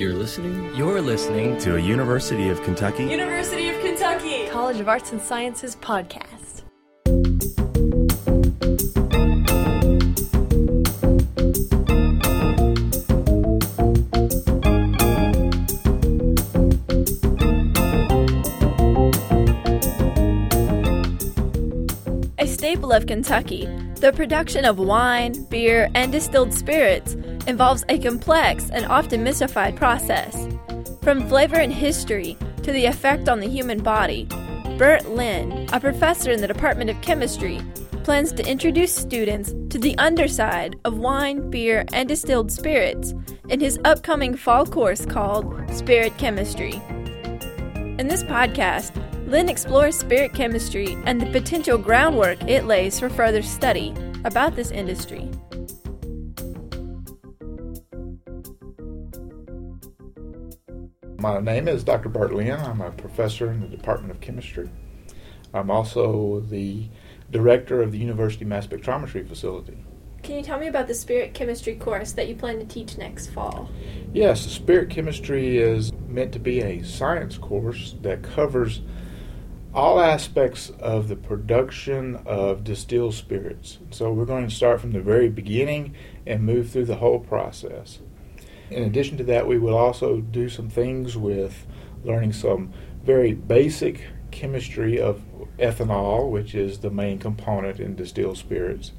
You're listening? You're listening to a University of Kentucky University of Kentucky College of Arts and Sciences podcast. A staple of Kentucky, the production of wine, beer, and distilled spirits involves a complex and often mystified process. From flavor and history to the effect on the human body, Bert Lynn, a professor in the Department of Chemistry, plans to introduce students to the underside of wine, beer, and distilled spirits in his upcoming fall course called Spirit Chemistry. In this podcast, Lynn explores spirit chemistry and the potential groundwork it lays for further study about this industry. My name is Dr. Bert Lynn. I'm a professor in the Department of Chemistry. I'm also the director of the University Mass Spectrometry Facility. Can you tell me about the spirit chemistry course that you plan to teach next fall? Yes, spirit chemistry is meant to be a science course that covers all aspects of the production of distilled spirits. So we're going to start from the very beginning and move through the whole process. In addition to that, we will also do some things with learning some very basic chemistry of ethanol, which is the main component in distilled spirits.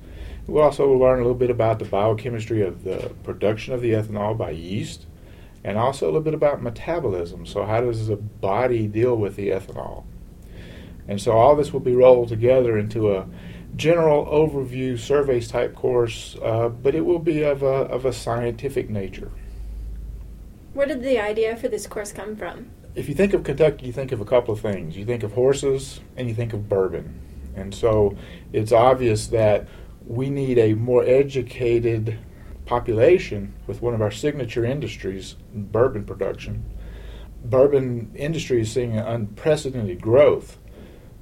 We'll also learn a little bit about the biochemistry of the production of the ethanol by yeast, and also a little bit about metabolism. So, how does the body deal with the ethanol? And so, all this will be rolled together into a general overview surveys type course, uh, but it will be of a, of a scientific nature. Where did the idea for this course come from? If you think of Kentucky, you think of a couple of things. You think of horses and you think of bourbon. And so it's obvious that we need a more educated population with one of our signature industries, bourbon production. Bourbon industry is seeing unprecedented growth.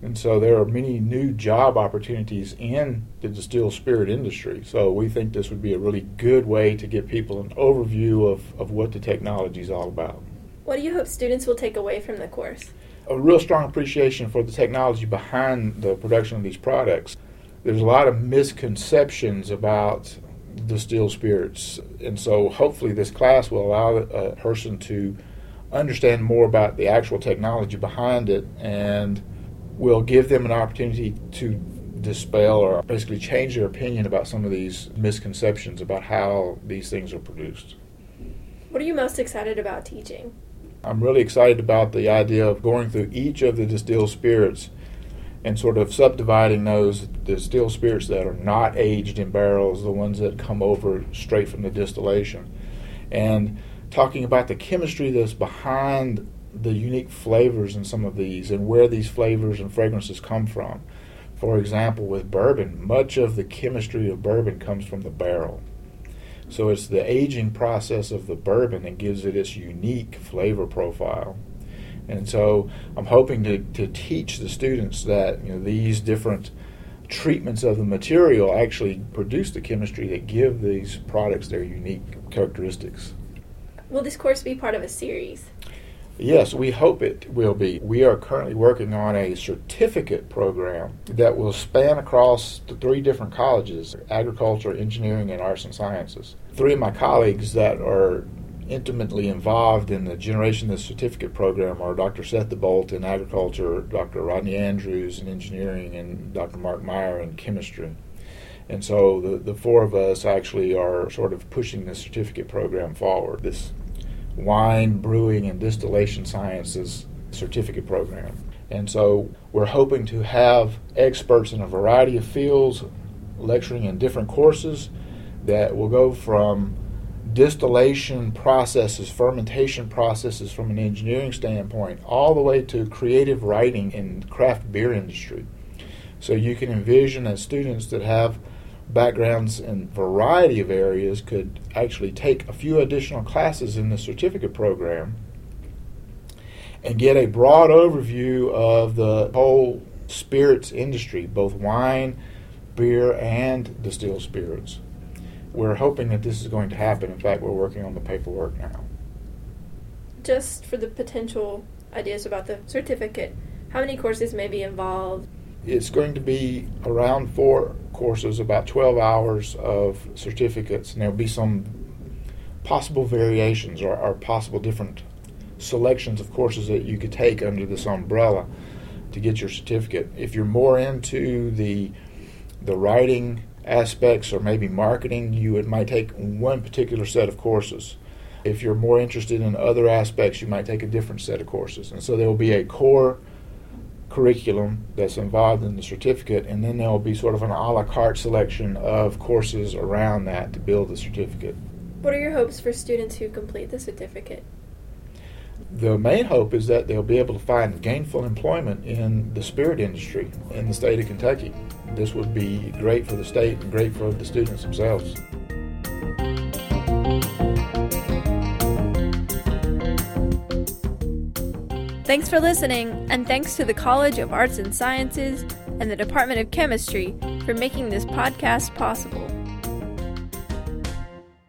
And so there are many new job opportunities in the distilled spirit industry. So we think this would be a really good way to give people an overview of, of what the technology is all about. What do you hope students will take away from the course? A real strong appreciation for the technology behind the production of these products. There's a lot of misconceptions about distilled spirits. And so hopefully this class will allow uh, a person to understand more about the actual technology behind it and will give them an opportunity to dispel or basically change their opinion about some of these misconceptions about how these things are produced. What are you most excited about teaching? I'm really excited about the idea of going through each of the distilled spirits and sort of subdividing those distilled spirits that are not aged in barrels, the ones that come over straight from the distillation, and talking about the chemistry that's behind the unique flavors in some of these and where these flavors and fragrances come from. For example, with bourbon, much of the chemistry of bourbon comes from the barrel. So it's the aging process of the bourbon that gives it its unique flavor profile. And so I'm hoping to, to teach the students that you know these different treatments of the material actually produce the chemistry that give these products their unique characteristics. Will this course be part of a series? Yes, we hope it will be. We are currently working on a certificate program that will span across the three different colleges agriculture, engineering, and arts and sciences. Three of my colleagues that are intimately involved in the generation of the certificate program are Dr. Seth DeBolt in agriculture, Dr. Rodney Andrews in engineering, and Dr. Mark Meier in chemistry. And so the, the four of us actually are sort of pushing the certificate program forward. This wine, brewing, and distillation sciences certificate program. And so we're hoping to have experts in a variety of fields lecturing in different courses that will go from distillation processes, fermentation processes from an engineering standpoint, all the way to creative writing in craft beer industry. So you can envision that students that have backgrounds in a variety of areas could actually take a few additional classes in the certificate program and get a broad overview of the whole spirits industry, both wine, beer, and distilled spirits. We're hoping that this is going to happen. In fact, we're working on the paperwork now. just for the potential ideas about the certificate, how many courses may be involved? It's going to be around four courses, about 12 hours of certificates, and there'll be some possible variations or, or possible different selections of courses that you could take under this umbrella to get your certificate. If you're more into the the writing aspects or maybe marketing, you would, might take one particular set of courses. If you're more interested in other aspects, you might take a different set of courses. And so there will be a core curriculum that's involved in the certificate, and then there will be sort of an a la carte selection of courses around that to build the certificate. What are your hopes for students who complete the certificate? The main hope is that they'll be able to find gainful employment in the spirit industry in the state of Kentucky. This would be great for the state and great for the students themselves. Thanks for listening, and thanks to the College of Arts and Sciences and the Department of Chemistry for making this podcast possible.